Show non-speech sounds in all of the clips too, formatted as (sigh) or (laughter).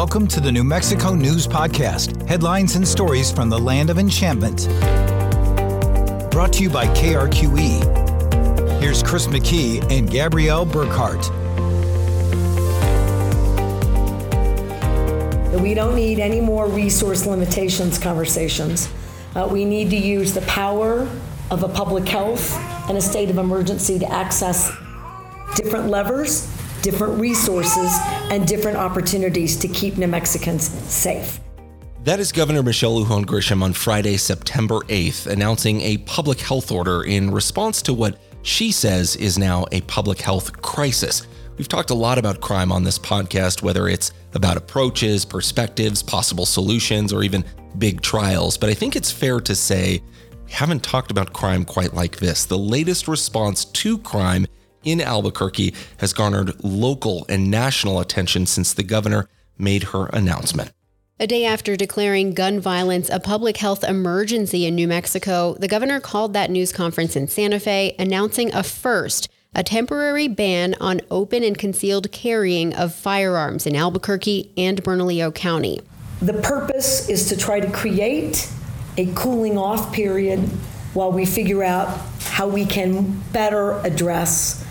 Welcome to the New Mexico News Podcast headlines and stories from the land of enchantment. Brought to you by KRQE. Here's Chris McKee and Gabrielle Burkhart. We don't need any more resource limitations conversations. Uh, we need to use the power of a public health and a state of emergency to access different levers different resources, and different opportunities to keep New Mexicans safe. That is Governor Michelle Lujan Grisham on Friday, September 8th, announcing a public health order in response to what she says is now a public health crisis. We've talked a lot about crime on this podcast, whether it's about approaches, perspectives, possible solutions, or even big trials. But I think it's fair to say we haven't talked about crime quite like this. The latest response to crime in Albuquerque has garnered local and national attention since the governor made her announcement. A day after declaring gun violence a public health emergency in New Mexico, the governor called that news conference in Santa Fe, announcing a first, a temporary ban on open and concealed carrying of firearms in Albuquerque and Bernalillo County. The purpose is to try to create a cooling off period while we figure out how we can better address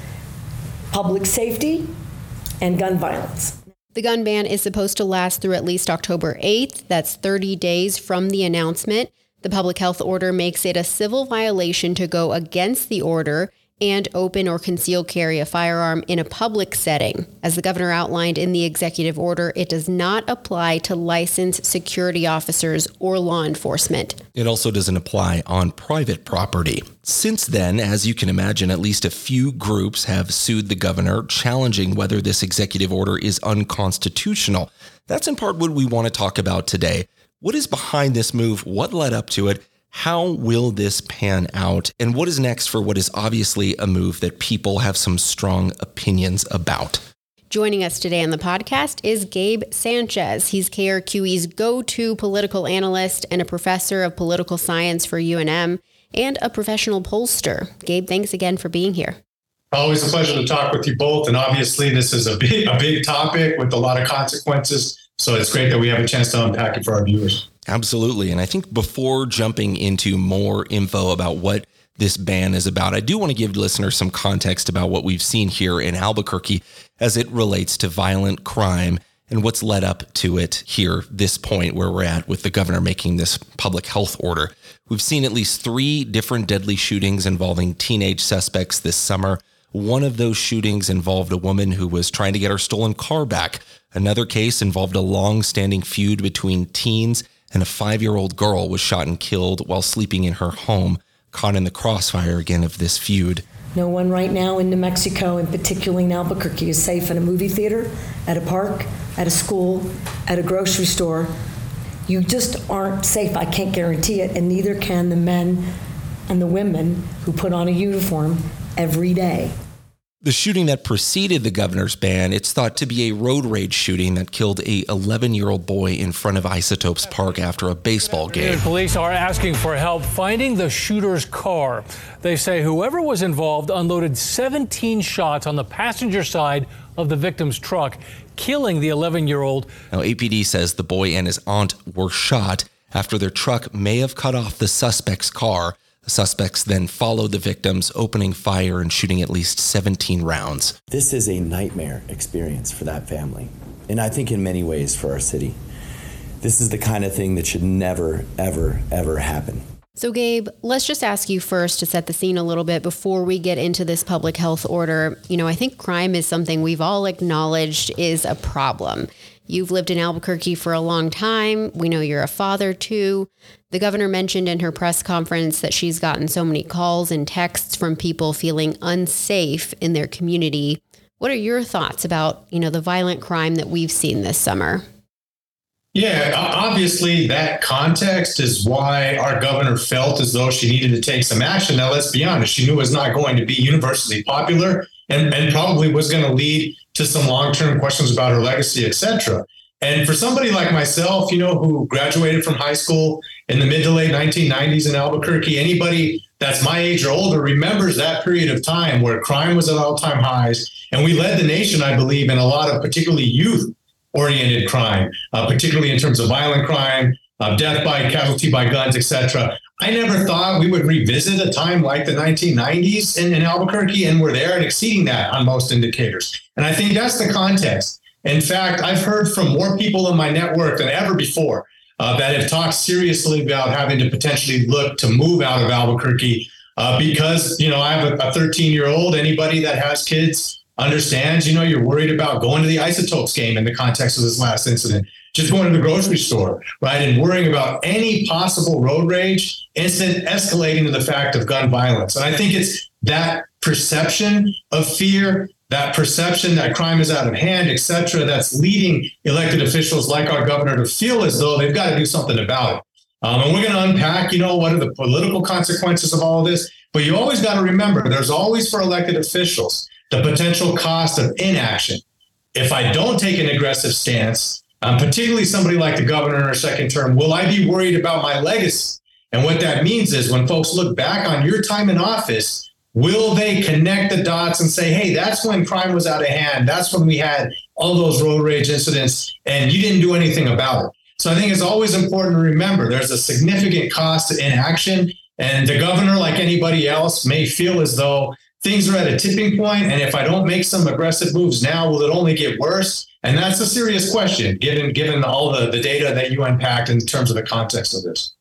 public safety, and gun violence. The gun ban is supposed to last through at least October 8th. That's 30 days from the announcement. The public health order makes it a civil violation to go against the order and open or conceal carry a firearm in a public setting. As the governor outlined in the executive order, it does not apply to licensed security officers or law enforcement. It also doesn't apply on private property. Since then, as you can imagine, at least a few groups have sued the governor, challenging whether this executive order is unconstitutional. That's in part what we want to talk about today. What is behind this move? What led up to it? How will this pan out? And what is next for what is obviously a move that people have some strong opinions about? Joining us today on the podcast is Gabe Sanchez. He's KRQE's go to political analyst and a professor of political science for UNM and a professional pollster. Gabe, thanks again for being here. Always a pleasure to talk with you both. And obviously, this is a big, a big topic with a lot of consequences. So it's great that we have a chance to unpack it for our viewers. Absolutely. And I think before jumping into more info about what this ban is about, I do want to give listeners some context about what we've seen here in Albuquerque as it relates to violent crime and what's led up to it here, this point where we're at with the governor making this public health order. We've seen at least three different deadly shootings involving teenage suspects this summer. One of those shootings involved a woman who was trying to get her stolen car back. Another case involved a long standing feud between teens and a five year old girl was shot and killed while sleeping in her home, caught in the crossfire again of this feud. No one right now in New Mexico, and particularly in Albuquerque, is safe in a movie theater, at a park, at a school, at a grocery store. You just aren't safe. I can't guarantee it, and neither can the men and the women who put on a uniform every day. The shooting that preceded the governor's ban, it's thought to be a road rage shooting that killed a 11-year-old boy in front of Isotopes Park after a baseball game. Police are asking for help finding the shooter's car. They say whoever was involved unloaded 17 shots on the passenger side of the victim's truck, killing the 11-year-old. Now APD says the boy and his aunt were shot after their truck may have cut off the suspect's car. The suspects then followed the victims, opening fire and shooting at least 17 rounds. This is a nightmare experience for that family, and I think in many ways for our city. This is the kind of thing that should never, ever, ever happen. So, Gabe, let's just ask you first to set the scene a little bit before we get into this public health order. You know, I think crime is something we've all acknowledged is a problem. You've lived in Albuquerque for a long time. We know you're a father too. The governor mentioned in her press conference that she's gotten so many calls and texts from people feeling unsafe in their community. What are your thoughts about, you know, the violent crime that we've seen this summer? Yeah, obviously that context is why our governor felt as though she needed to take some action. Now, let's be honest, she knew it was not going to be universally popular and, and probably was going to lead to some long-term questions about her legacy, et cetera. And for somebody like myself, you know, who graduated from high school in the mid to late 1990s in Albuquerque, anybody that's my age or older remembers that period of time where crime was at all-time highs. And we led the nation, I believe, in a lot of particularly youth oriented crime, uh, particularly in terms of violent crime, death by casualty by guns, etc. I never thought we would revisit a time like the 1990s in, in Albuquerque, and we're there and exceeding that on most indicators. And I think that's the context. In fact, I've heard from more people in my network than ever before uh, that have talked seriously about having to potentially look to move out of Albuquerque uh, because you know I have a 13 year old. Anybody that has kids understands. You know, you're worried about going to the isotopes game in the context of this last incident. Just going to the grocery store, right, and worrying about any possible road rage incident escalating to the fact of gun violence. And I think it's that perception of fear that perception that crime is out of hand, et cetera, that's leading elected officials like our governor to feel as though they've got to do something about it. Um, and we're going to unpack, you know, what are the political consequences of all of this. But you always got to remember there's always for elected officials the potential cost of inaction. If I don't take an aggressive stance, um, particularly somebody like the governor in her second term, will I be worried about my legacy? And what that means is when folks look back on your time in office, Will they connect the dots and say, hey, that's when crime was out of hand. That's when we had all those road rage incidents and you didn't do anything about it. So I think it's always important to remember there's a significant cost to inaction. And the governor, like anybody else, may feel as though things are at a tipping point, And if I don't make some aggressive moves now, will it only get worse? And that's a serious question, given given all the, the data that you unpacked in terms of the context of this.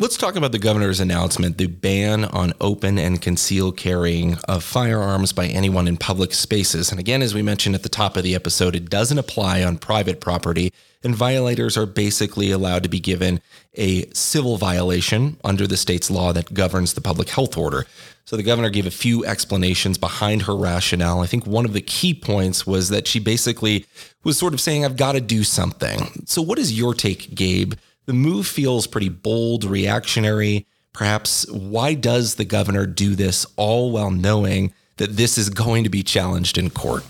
Let's talk about the governor's announcement the ban on open and concealed carrying of firearms by anyone in public spaces. And again, as we mentioned at the top of the episode, it doesn't apply on private property, and violators are basically allowed to be given a civil violation under the state's law that governs the public health order. So the governor gave a few explanations behind her rationale. I think one of the key points was that she basically was sort of saying, I've got to do something. So, what is your take, Gabe? The move feels pretty bold, reactionary. Perhaps why does the governor do this all while knowing that this is going to be challenged in court?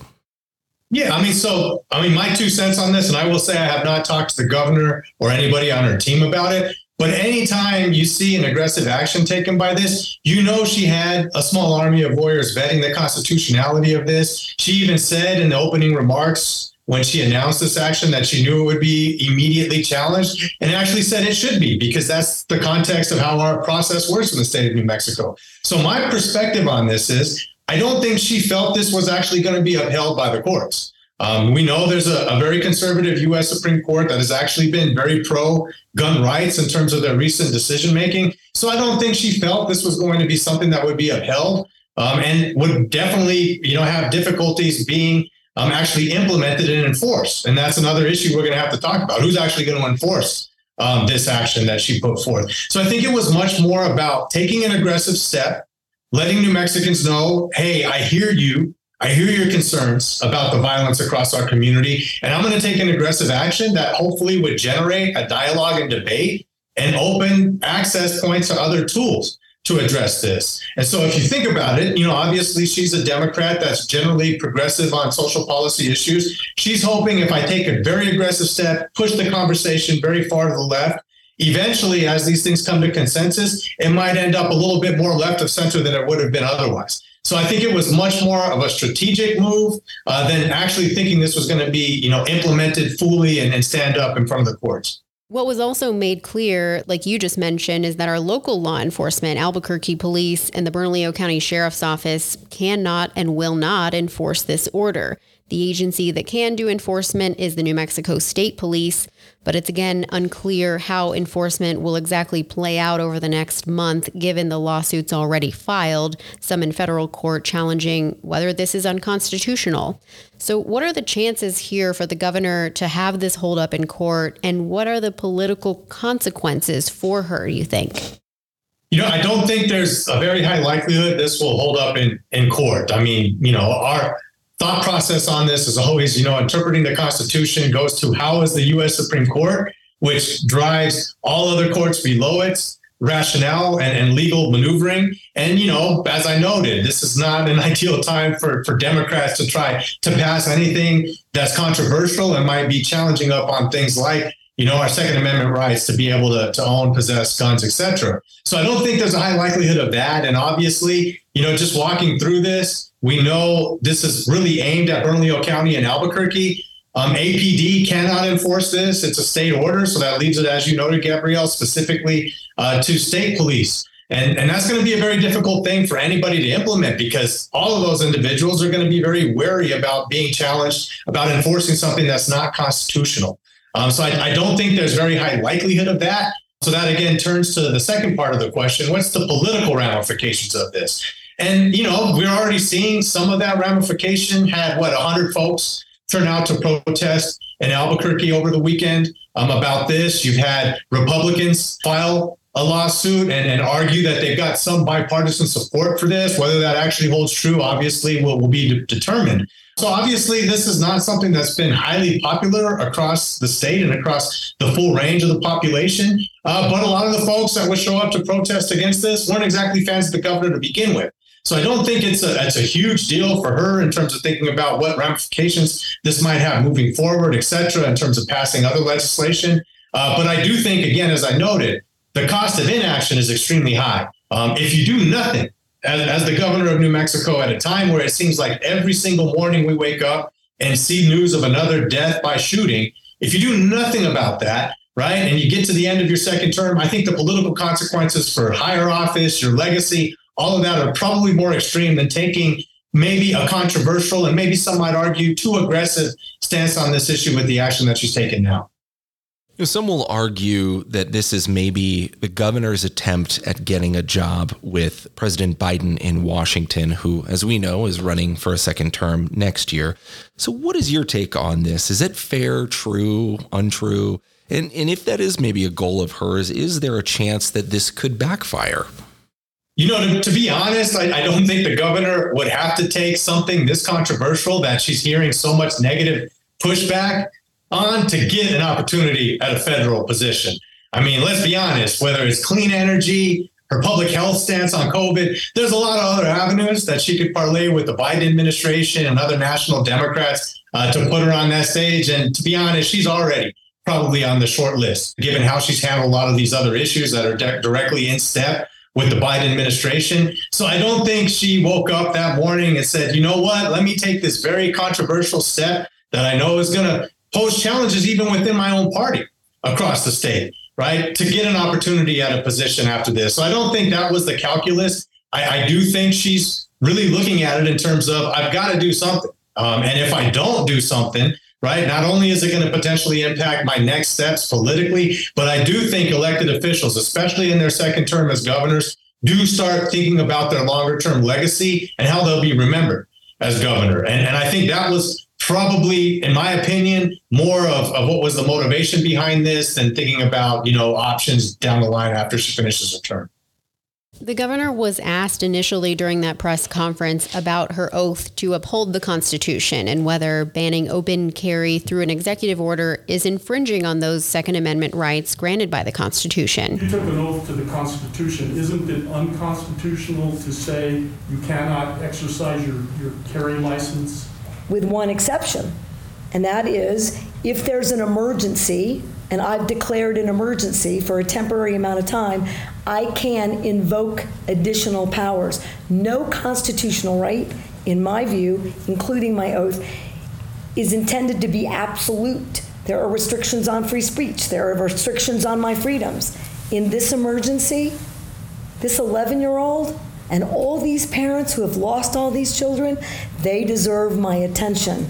Yeah, I mean, so I mean, my two cents on this, and I will say I have not talked to the governor or anybody on her team about it. But anytime you see an aggressive action taken by this, you know she had a small army of lawyers vetting the constitutionality of this. She even said in the opening remarks when she announced this action that she knew it would be immediately challenged and actually said it should be because that's the context of how our process works in the state of New Mexico. So my perspective on this is I don't think she felt this was actually going to be upheld by the courts. Um, we know there's a, a, very conservative U.S. Supreme Court that has actually been very pro gun rights in terms of their recent decision making. So I don't think she felt this was going to be something that would be upheld um, and would definitely, you know, have difficulties being um, actually implemented and enforced. And that's another issue we're going to have to talk about. Who's actually going to enforce um, this action that she put forth? So I think it was much more about taking an aggressive step, letting New Mexicans know, hey, I hear you. I hear your concerns about the violence across our community, and I'm going to take an aggressive action that hopefully would generate a dialogue and debate and open access points to other tools to address this. And so if you think about it, you know, obviously she's a Democrat that's generally progressive on social policy issues. She's hoping if I take a very aggressive step, push the conversation very far to the left, eventually as these things come to consensus, it might end up a little bit more left of center than it would have been otherwise. So I think it was much more of a strategic move uh, than actually thinking this was going to be, you know, implemented fully and, and stand up in front of the courts. What was also made clear, like you just mentioned, is that our local law enforcement, Albuquerque Police and the Bernalillo County Sheriff's Office, cannot and will not enforce this order. The agency that can do enforcement is the New Mexico State Police, but it's again unclear how enforcement will exactly play out over the next month given the lawsuits already filed, some in federal court challenging whether this is unconstitutional. So, what are the chances here for the governor to have this hold up in court, and what are the political consequences for her, you think? You know, I don't think there's a very high likelihood this will hold up in, in court. I mean, you know, our thought process on this is always, you know, interpreting the Constitution goes to how is the U.S. Supreme Court, which drives all other courts below it, rationale and, and legal maneuvering. And, you know, as I noted, this is not an (laughs) ideal time for, for Democrats to try to pass anything that's controversial and might be challenging up on things like you know, our Second Amendment rights to be able to, to own, possess guns, etc. So I don't think there's a high likelihood of that. And obviously, you know, just walking through this, we know this is really aimed at Bernalillo County and Albuquerque. Um, APD cannot enforce this. It's a state order. So that leaves it, as you noted, Gabrielle, specifically uh, to state police. And, and that's going to be a very difficult thing for anybody to implement because all of those individuals are going to be very wary about being challenged about enforcing something that's not constitutional. Um, so I, I don't think there's very high likelihood of that. So that again turns to the second part of the question: What's the political ramifications of this? And you know, we're already seeing some of that ramification. Had what 100 folks turn out to protest in Albuquerque over the weekend um, about this. You've had Republicans file a lawsuit and, and argue that they've got some bipartisan support for this. Whether that actually holds true, obviously, will, will be de- determined. So obviously, this is not something that's been highly popular across the state and across the full range of the population. Uh, but a lot of the folks that would show up to protest against this weren't exactly fans of the governor to begin with. So I don't think it's a it's a huge deal for her in terms of thinking about what ramifications this might have moving forward, et cetera, in terms of passing other legislation. Uh, but I do think, again, as I noted, the cost of inaction is extremely high. Um, if you do nothing, as, as the governor of New Mexico, at a time where it seems like every single morning we wake up and see news of another death by shooting, if you do nothing about that, right, and you get to the end of your second term, I think the political consequences for higher office, your legacy, all of that are probably more extreme than taking maybe a controversial and maybe some might argue too aggressive stance on this issue with the action that she's taken now. Some will argue that this is maybe the governor's attempt at getting a job with President Biden in Washington, who, as we know, is running for a second term next year. So, what is your take on this? Is it fair, true, untrue? And, and if that is maybe a goal of hers, is there a chance that this could backfire? You know, to, to be honest, I, I don't think the governor would have to take something this controversial that she's hearing so much negative pushback on to get an opportunity at a federal position. I mean, let's be honest, whether it's clean energy, her public health stance on COVID, there's a lot of other avenues that she could parlay with the Biden administration and other national Democrats uh, to put her on that stage. And to be honest, she's already probably on the short list, given how she's handled a lot of these other issues that are de- directly in step with the Biden administration. So I don't think she woke up that morning and said, you know what, let me take this very controversial step that I know is going to pose challenges even within my own party across the state, right? To get an opportunity at a position after this. So I don't think that was the calculus. I, I do think she's really looking at it in terms of I've got to do something. Um, and if I don't do something, right, not only is it going to potentially impact my next steps politically, but I do think elected officials, especially in their second term as governors, do start thinking about their longer term legacy and how they'll be remembered as governor. And, and I think that was probably, in my opinion, more of, of what was the motivation behind this than thinking about, you know, options down the line after she finishes her term. The governor was asked initially during that press conference about her oath to uphold the Constitution and whether banning open carry through an executive order is infringing on those Second Amendment rights granted by the Constitution. You took an oath to the Constitution. Isn't it unconstitutional to say you cannot exercise your, your carry license with one exception, and that is if there's an emergency, and I've declared an emergency for a temporary amount of time, I can invoke additional powers. No constitutional right, in my view, including my oath, is intended to be absolute. There are restrictions on free speech, there are restrictions on my freedoms. In this emergency, this 11 year old and all these parents who have lost all these children, they deserve my attention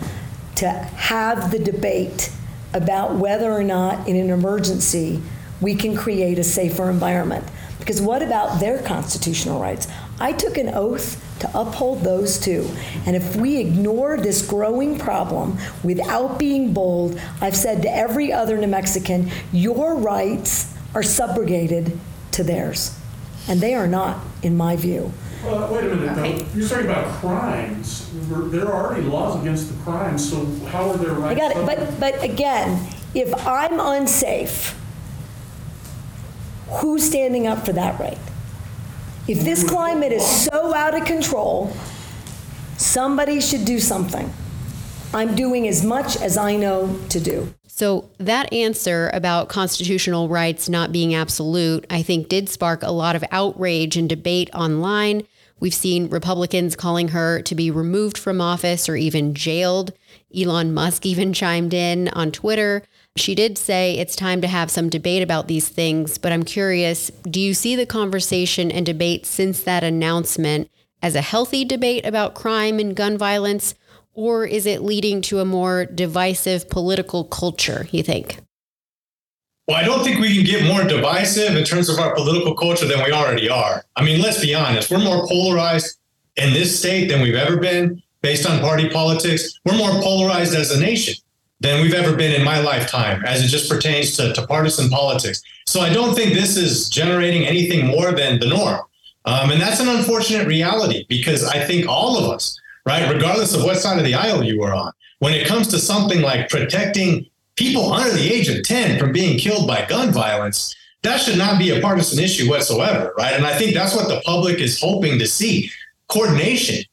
to have the debate about whether or not in an emergency we can create a safer environment. Because what about their constitutional rights? I took an oath to uphold those too. And if we ignore this growing problem without being bold, I've said to every other New Mexican, your rights are subrogated to theirs and they are not, in my view. Well, wait a minute, though. You're talking about crimes. There are already laws against the crimes, so how are their rights? I got it, but, but again, if I'm unsafe, who's standing up for that right? If this climate is so out of control, somebody should do something. I'm doing as much as I know to do. So, that answer about constitutional rights not being absolute, I think, did spark a lot of outrage and debate online. We've seen Republicans calling her to be removed from office or even jailed. Elon Musk even (laughs) chimed in on Twitter. She did say it's time to have some debate about these things, but I'm curious do you see the conversation and debate since that announcement as a healthy debate about crime and gun violence, or is it leading to a more divisive political culture, you think? Well, I don't think we can get more divisive in terms of our political culture than we already are. I mean, let's be honest, we're more polarized in this state than we've ever been based on party politics. We're more polarized as a nation than we've ever been in my lifetime as it just pertains to, to partisan politics. So I don't think this is generating anything more than the norm. Um, and that's an unfortunate reality because I think all of us, right, regardless of what side of the aisle you are on, when it comes to something like protecting people under the age of 10 from being killed by gun violence, that should not be a partisan issue whatsoever, right? And I think that's what the public is hoping to see coordination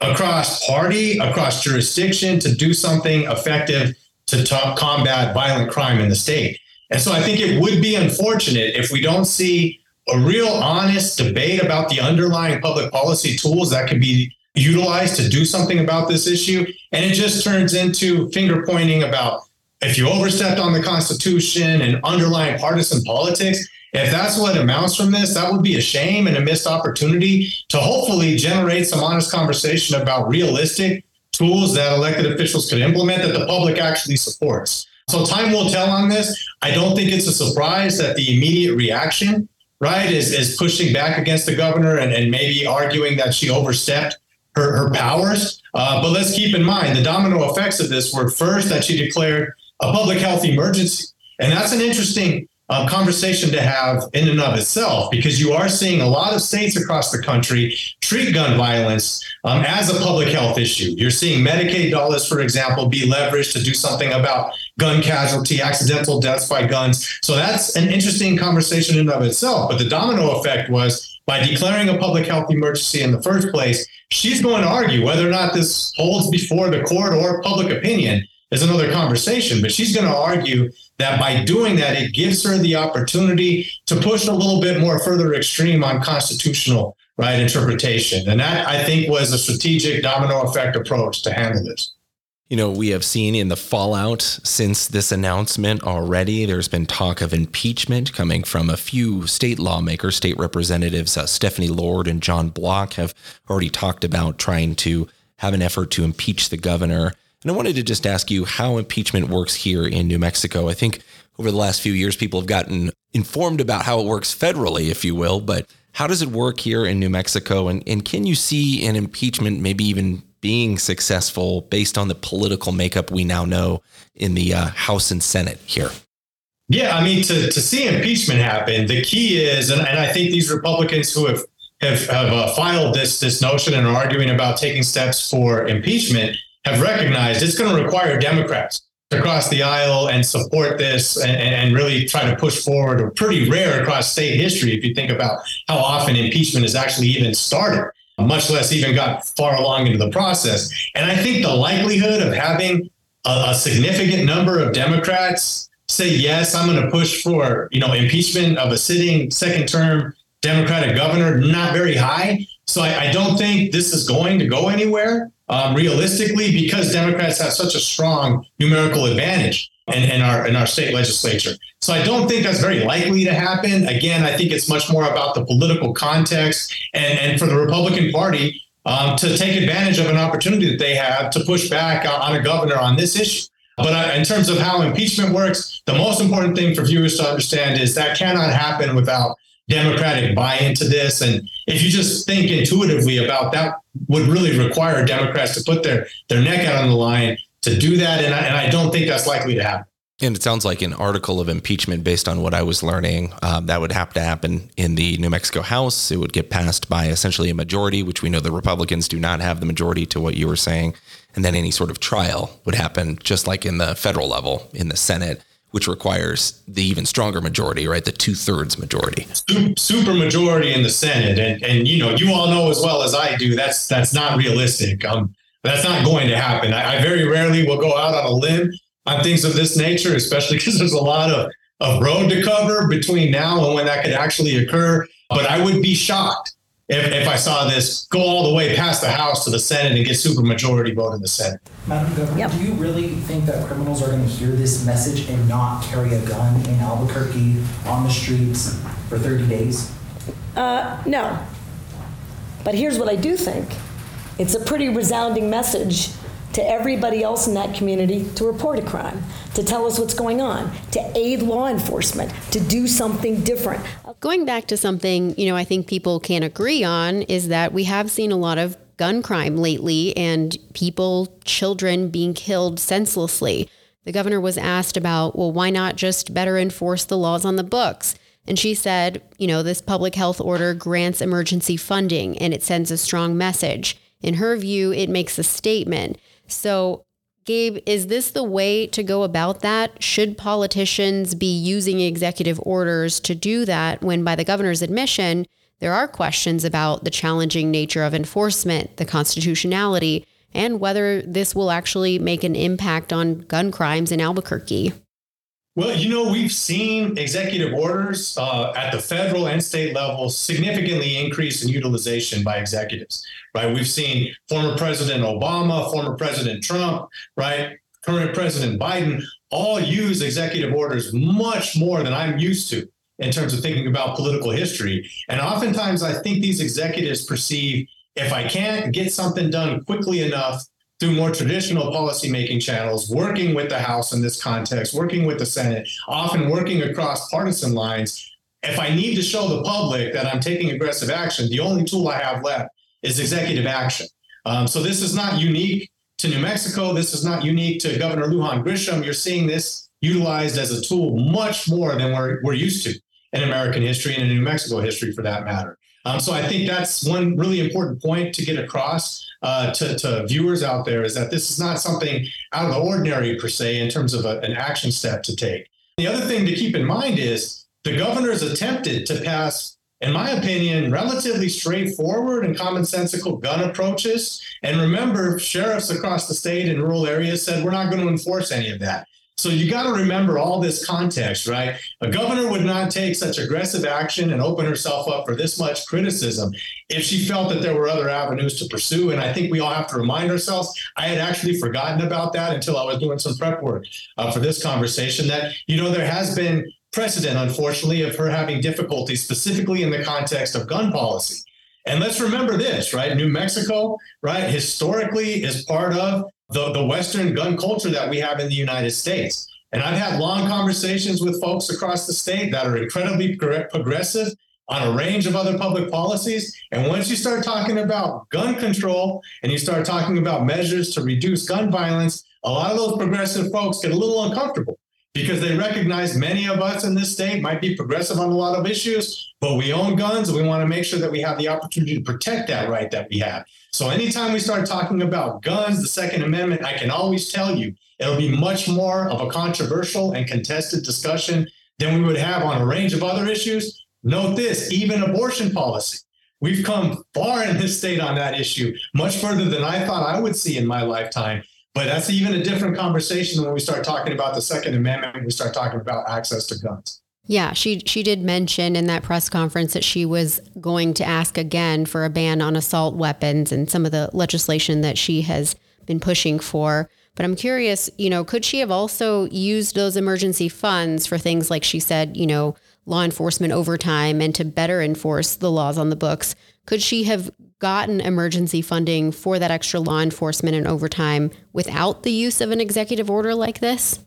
across party, across jurisdiction to do something effective to talk, combat violent crime in the state. And so I think it would be unfortunate if we don't see a real honest debate about the underlying public policy tools that can be utilized to do something about this issue. And it just turns into finger pointing about if you overstepped on the Constitution and underlying partisan politics, if that's what amounts from this, that would be a shame and a missed opportunity to hopefully generate some honest conversation about realistic tools that elected officials could implement that the public actually supports. So time will tell on this. I don't think it's a surprise that the immediate reaction, right, is, is pushing back against the governor and, and maybe arguing that she overstepped her, her powers. Uh, but let's keep in mind the domino effects of this were first that she declared a public health emergency. And that's an interesting uh, conversation to have in and of itself because you are seeing a lot of states across the country treat gun violence um, as a public health issue. You're seeing Medicaid dollars, for example, be leveraged to do something about gun casualty, accidental deaths by guns. So that's an interesting conversation in and of itself. But the domino effect was by declaring a public health emergency in the first place, she's going to argue whether or not this holds before the court or public opinion is another conversation. But she's going to argue that by doing that, it gives her the opportunity to push a little bit more further extreme on constitutional right interpretation. And that I think was a strategic domino effect approach to handle this. You know, we have seen in the fallout since this announcement already, there's been talk of impeachment coming from a few state lawmakers, state representatives. Uh, Stefani Lord and John Block have already talked about trying to have an effort to impeach the governor. And I wanted to just ask you how impeachment works here in New Mexico. I think over the last few years, people have gotten informed about how it works federally, if you will, but how does it work here in New Mexico? And, and can you see an impeachment maybe even being successful based on the political makeup we now know in the uh, House and Senate here? Yeah, I mean, to, to see impeachment happen, the key is, and, and I think these Republicans who have have, have uh, filed this this notion and are arguing about taking steps for impeachment, have recognized it's going to require Democrats to cross the aisle and support this and, and, really try to push forward, or pretty rare across state history if you think about how often impeachment has actually even started, much less even got far along into the process. And I think the likelihood of having a, a significant number of Democrats say, yes, I'm going to push for, you know, impeachment of a sitting second term Democratic governor, not very high. So I, I don't think this is going to go anywhere um, realistically because Democrats have such a strong numerical advantage in, in, our in our state legislature. So I don't think that's very likely to happen. Again, I think it's much more about the political context and, and for the Republican Party um, to take advantage of an opportunity that they have to push back on a governor on this issue. But uh, in terms of how impeachment works, the most important thing for viewers to understand is that cannot happen without Democratic buy into this. And if you just think intuitively about that, would really require Democrats to put their their neck out on the line to do that. And I, and I don't think that's likely to happen. And it sounds like an article of impeachment based on what I was learning. Um, that would have to happen in the New Mexico House. It would get passed by essentially a majority, which we know the Republicans do not have the majority to what you were saying. And then any sort of trial would happen just like in the federal level in the Senate which requires the even stronger majority, right? The two thirds majority. Super majority in the Senate, and and you know you all know as well as I do that's that's not realistic. Um, that's not going to happen. I, I very rarely will go out on a limb on things of this nature, especially (laughs) because there's a lot of of road to cover between now and when that could actually occur. But I would be shocked if, if I saw this go all the way past the House to the Senate and get supermajority vote in the Senate. Madam Governor, yep. do you really think that criminals are going to hear this message and not carry a gun in Albuquerque on the streets for 30 days? Uh, no. But here's what I do think it's a pretty resounding message to everybody else in that community to report a crime, to tell us what's going on, to aid law enforcement, to do something different. Going back to something, you know, I think people can agree on is that we have seen a lot of gun crime lately and people, children being killed senselessly. The governor was asked about, well, why not just better enforce the laws on the books? And she said, you know, this public health order grants emergency funding and it sends a strong message. In her view, it makes a statement. So, Gabe, is this the way to go about that? Should politicians be using executive orders to do that when, by the governor's admission, there are questions about the challenging nature of enforcement, the constitutionality, and whether this will actually make an impact on gun crimes in Albuquerque? Well, you know, we've seen executive orders uh, at the federal and state level significantly increase in utilization by executives, right? We've seen former President Obama, former President Trump, right? Current President Biden all use executive orders much more than I'm used to in terms of thinking about political history. And oftentimes I think these executives perceive if I can't get something done quickly enough through more traditional policymaking channels, working with the House in this context, working with the Senate, often working across partisan lines. If I need to show the public that I'm taking aggressive action, the only tool I have left is executive action. Um, so this is not unique to New Mexico. This is not unique to Governor Lujan Grisham. You're seeing this utilized as a tool much more than we're, we're used to in American history and in New Mexico history for that matter. Um, so I think that's one really important point to get across uh, to, to, viewers out there is that this is not something out of the ordinary per se in terms of a, an action step to take. The other thing to keep in mind is the governor's attempted to pass, in my opinion, relatively straightforward and commonsensical gun approaches. And remember, sheriffs across the state and rural areas said we're not going to enforce any of that. So you got to remember all this context, right? A governor would not take such aggressive action and open herself up for this much criticism if she felt that there were other avenues to pursue. And I think we all have to remind ourselves. I had actually forgotten about that until I was doing some prep work uh, for this conversation. That you know there has been precedent, unfortunately, of her having difficulty, specifically in the context of gun policy. And let's remember this, right? New Mexico, right, historically is part of the, the Western gun culture that we have in the United States. And I've had long conversations with folks across the state that are incredibly progressive on a range of other public policies. And once you start talking about gun control and you start talking about measures to reduce gun violence, a lot of those progressive folks get a little uncomfortable because they recognize many of us in this state might be progressive on a lot of issues, but we own guns and we want to make sure that we have the opportunity to protect that right that we have. So anytime we start talking about guns, the Second Amendment, I can always tell you it'll be much more of a controversial and contested discussion than we would have on a range of other issues. Note this, even abortion policy. We've come far in this state on that issue, much further than I thought I would see in my lifetime. But that's even a different conversation when we start talking about the Second Amendment, we start talking about access to guns. Yeah, she she did mention in that press conference that she was going to ask again for a ban on assault weapons and some of the legislation that she has been pushing for. But I'm curious, you know, could she have also used those emergency funds for things like she said, you know, law enforcement overtime and to better enforce the laws on the books? Could she have gotten emergency funding for that extra law enforcement and overtime without the use of an executive order like this?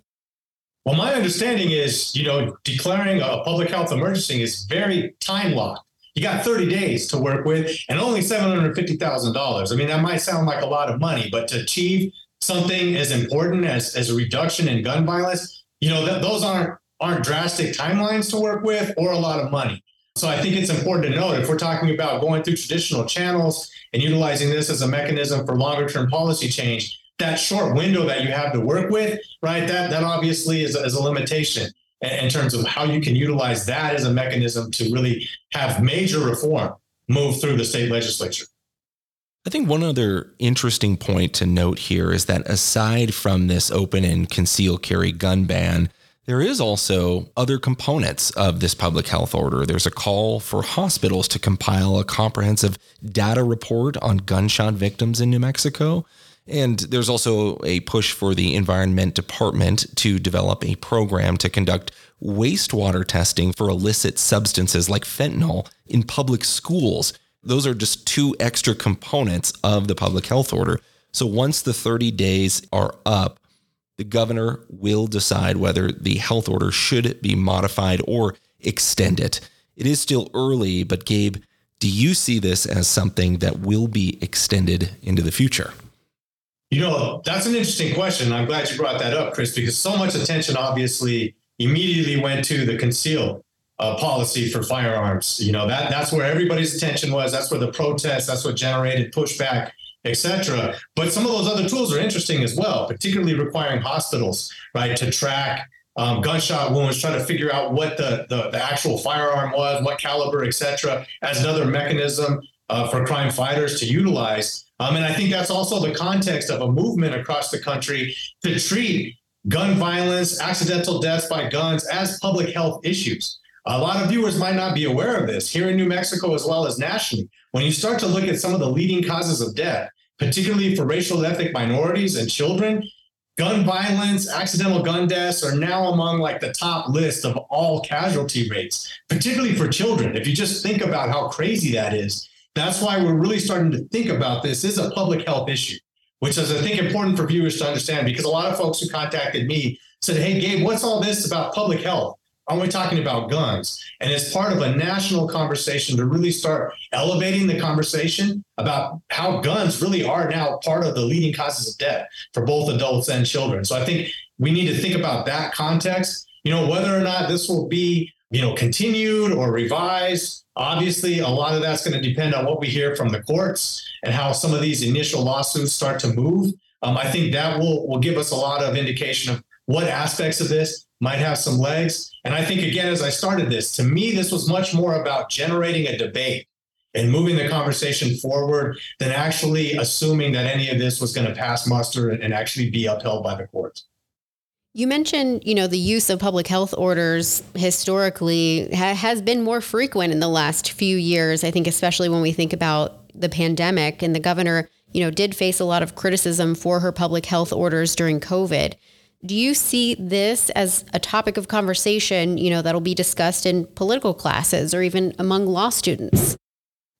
Well, my understanding is, you know, declaring a public health emergency is very time locked. You got 30 days to work with and only $750,000. I mean, that might sound like a lot of money, but to achieve something as important as, as a reduction in gun violence, you know, that those aren't aren't drastic timelines to work with or a lot of money. So I think it's important to note if we're talking about going through traditional channels and utilizing this as a mechanism for longer term policy change, that short window that you have to work with, right? That that obviously is is a limitation in terms of how you can utilize that as a mechanism to really have major reform move through the state legislature. I think one other interesting point to note here is that aside from this open and conceal carry gun ban, There is also other components of this public health order. There's a call for hospitals to compile a comprehensive data report on gunshot victims in New Mexico. And there's also a push for the Environment Department to develop a program to conduct wastewater testing for illicit substances like fentanyl in public schools. Those are just two extra components of the public health order. So once the 30 days are up, the governor will decide whether the health order should be modified or extended. It is still early, but Gabe, do you see this as something that will be extended into the future? You know, that's an interesting question. I'm glad you brought that up, Chris, because so much attention obviously immediately went to the conceal uh, policy for firearms. You know, that that's where everybody's attention was. That's where the protests, that's what generated pushback etc. But some of those other tools are interesting as well, particularly requiring hospitals, right, to track um, gunshot wounds, try to figure out what the, the, the actual firearm was, what caliber, etc., as another mechanism uh, for crime fighters to utilize. Um, and I think that's also the context of a movement across the country to treat gun violence, accidental deaths by guns as public health issues. A lot of viewers might not be aware of this here in New Mexico as well as nationally. When you start to look at some of the leading causes of death, particularly for racial and ethnic minorities and children, gun violence, accidental gun deaths are now among like the top list of all casualty rates, particularly for children. If you just think about how crazy that is, that's why we're really starting to think about this as a public health issue, which is, I think, important for viewers to understand because a lot of folks who contacted me said, Hey, Gabe, what's all this about public health? Are we talking about guns? And it's part of a national conversation to really start elevating the conversation about how guns really are now part of the leading causes of death for both adults and children. So I think we need to think about that context. You know, whether or not this will be, you know, continued or revised. Obviously, a lot of that's going to depend on what we hear from the courts and how some of these initial lawsuits start to move. Um, I think that will will give us a lot of indication of what aspects of this might have some legs. And I think, again, as I started this, to me, this was much more about generating a debate and moving the conversation forward than actually assuming that any of this was going to pass muster and actually be upheld by the courts. You mentioned, you know, the use of public health orders historically ha- has been more frequent in the last few years. I think, especially when we think about the pandemic and the governor, you know, did face a lot of criticism for her public health orders during COVID. Do you see this as a topic of conversation, you know, that'll be discussed in political classes or even among law students?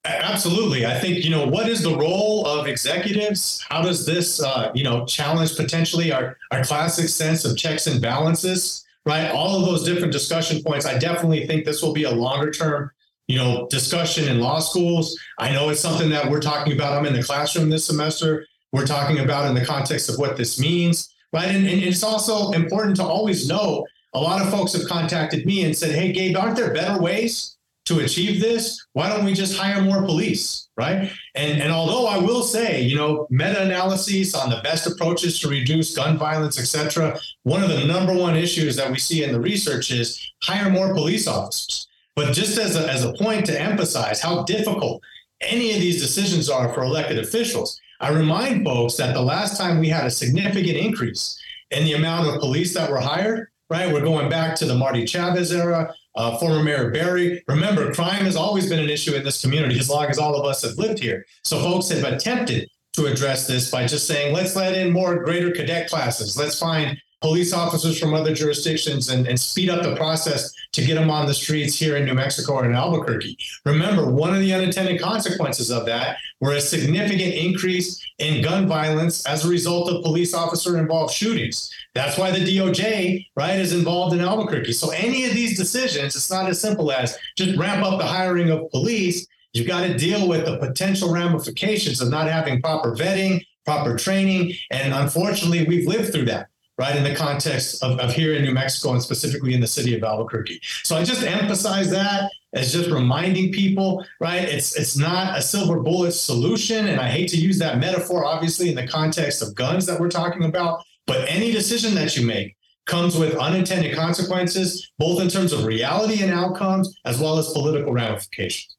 Absolutely. I think, you know, what is the role of executives? How does this, uh, you know, challenge potentially our, our classic sense of checks and balances, right? All of those different discussion points. I definitely think this will be a longer term, you know, discussion in law schools. I know it's something that we're talking about. I'm in the classroom this semester. We're talking about in the context of what this means right? And, and it's also important to always know a lot of folks have contacted me and said, hey, Gabe, aren't there better ways to achieve this? Why don't we just hire more police, right? And, and although I will say, you know, meta-analyses on the best approaches to reduce gun violence, et cetera, one of the number one issues that we see in the research is hire more police officers. But just as a, as a point to emphasize how difficult any of these decisions are for elected officials, I remind folks that the last time we had a significant increase in the amount of police that were hired, right? We're going back to the Marty Chavez era, uh, former Mayor Berry. Remember, crime has always been an issue in this community as long as all of us have lived here. So folks have attempted to address this by just saying, let's let in more greater cadet classes. Let's find police officers from other jurisdictions and, and speed up the process to get them on the streets here in New Mexico or in Albuquerque. Remember, one of the unintended consequences of that were a significant increase in gun violence as a result of police officer involved shootings. That's why the DOJ, right, is involved in Albuquerque. So any of these decisions, it's not as simple as just ramp up the hiring of police. You've got to deal with the potential ramifications of not having proper vetting, proper training. And unfortunately, we've lived through that right, in the context of, of here in New Mexico and specifically in the city of Albuquerque. So I just emphasize that as just reminding people, right? It's it's not a silver bullet solution. And I hate to use that metaphor, obviously, in the context of guns that we're talking about, but any decision that you make comes with unintended consequences, both in terms of reality and outcomes, as well as political ramifications.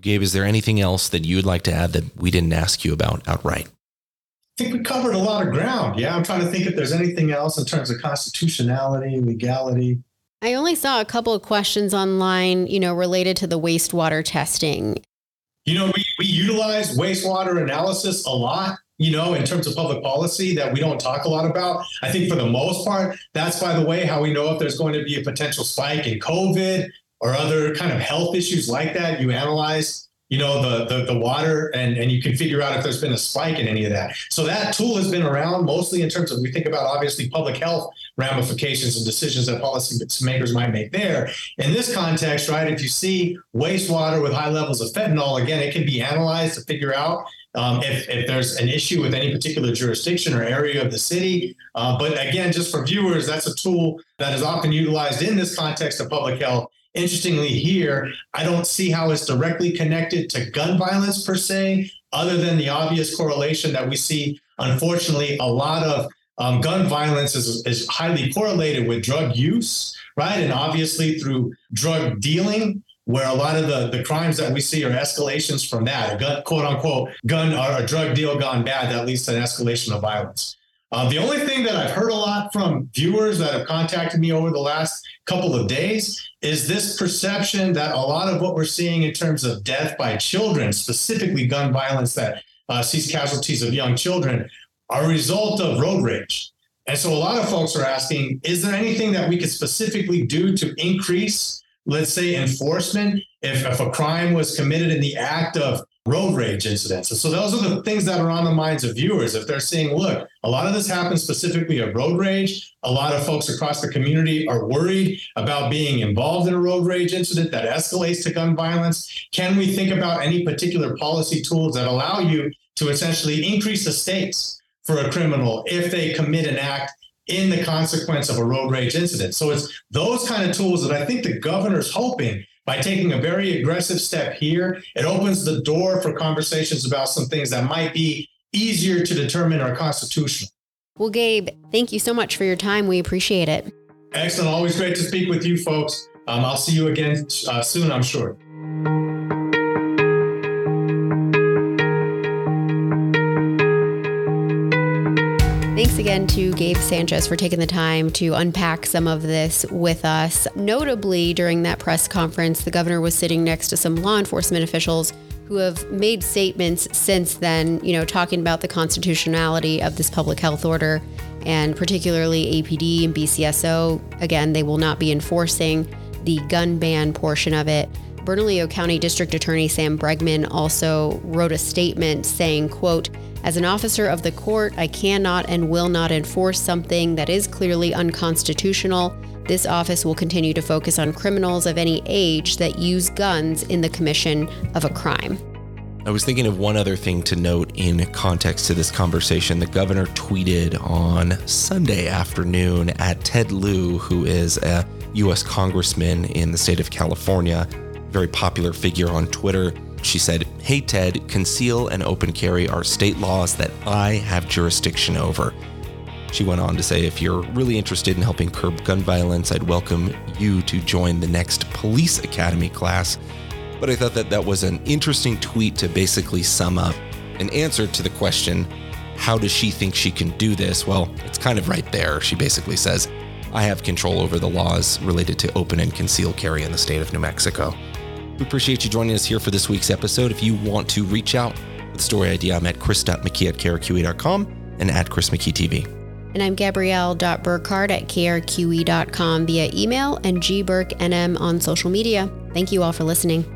Gabe, is there anything else that you would like to add that we didn't ask you about outright? Think we covered a lot of ground. Yeah, I'm trying to think if there's anything else in terms of constitutionality, legality. I only saw a couple of questions online, you know, related to the wastewater testing. You know, we, we utilize wastewater analysis a lot, you know, in terms of public policy that we don't talk a lot about. I think for the most part, that's by the way how we know if there's going to be a potential spike in COVID or other kind of health issues like that. You analyze you know the, the the water and and you can figure out if there's been a spike in any of that so that tool has been around mostly in terms of we think about obviously public health ramifications and decisions that policymakers might make there in this context right if you see wastewater with high levels of fentanyl again it can be analyzed to figure out um, if, if there's an issue with any particular jurisdiction or area of the city. Uh, but again, just for viewers, that's a tool that is often utilized in this context of public health Interestingly, here, I don't see how it's directly connected to gun violence per se, other than the obvious correlation that we see. Unfortunately, a lot of um, gun violence is, is highly correlated with drug use, right? And obviously through drug dealing, where a lot of the, the crimes that we see are escalations from that, a gun, quote unquote, gun or a drug deal gone bad that leads to an escalation of violence. Uh, the only thing that I've heard a lot from viewers that have contacted me over the last couple of days is this perception that a lot of what we're seeing in terms of death by children, specifically gun violence that uh, sees casualties of young children, are a result of road rage. And so a lot of folks are asking, is there anything that we could specifically do to increase, let's say, enforcement if, if a crime was committed in the act of road rage incidents. So those are the things that are on the minds of viewers. If they're seeing, look, a lot of this happens specifically of road rage. A lot of folks across the community are worried about being involved in a road rage incident that escalates to gun violence. Can we think about any particular policy tools that allow you to essentially increase the stakes for a criminal if they commit an act in the consequence of a road rage incident? So it's those kind of tools that I think the governor's hoping by taking a very aggressive step here, it opens the door for conversations about some things that might be easier to determine are constitutional. Well, Gabe, thank you so much for your time. We appreciate it. Excellent. Always great to speak with you folks. Um, I'll see you again uh, soon, I'm sure. Again to Gabe Sanchez for taking the time to unpack some of this with us. Notably, during that press conference, the governor was sitting next to some law enforcement officials who have made statements since then, you know, talking about the constitutionality of this public health order and particularly APD and BCSO. Again, they will not be enforcing the gun ban portion of it. Bernalillo County District Attorney Sam Bregman also wrote a statement saying, quote, as an officer of the court, I cannot and will not enforce something that is clearly unconstitutional. This office will continue to focus on criminals of any age that use guns in the commission of a crime. I was thinking of one other thing to note in context to this conversation. The governor tweeted on Sunday afternoon at Ted Lieu, who is a U.S. congressman in the state of California, very popular figure on Twitter. She said, Hey Ted, conceal and open carry are state laws that I have jurisdiction over. She went on to say, If you're really interested in helping curb gun violence, I'd welcome you to join the next police academy class. But I thought that that was an interesting tweet to basically sum up an answer to the question, How does she think she can do this? Well, it's kind of right there. She basically says, I have control over the laws related to open and conceal carry in the state of New Mexico. We appreciate you joining us here for this week's episode. If you want to reach out with story idea, I'm at chris.mckee at krqe.com and at Chris McKee TV. And I'm Gabrielle.burkhart at krqe.com via email and gburknm on social media. Thank you all for listening.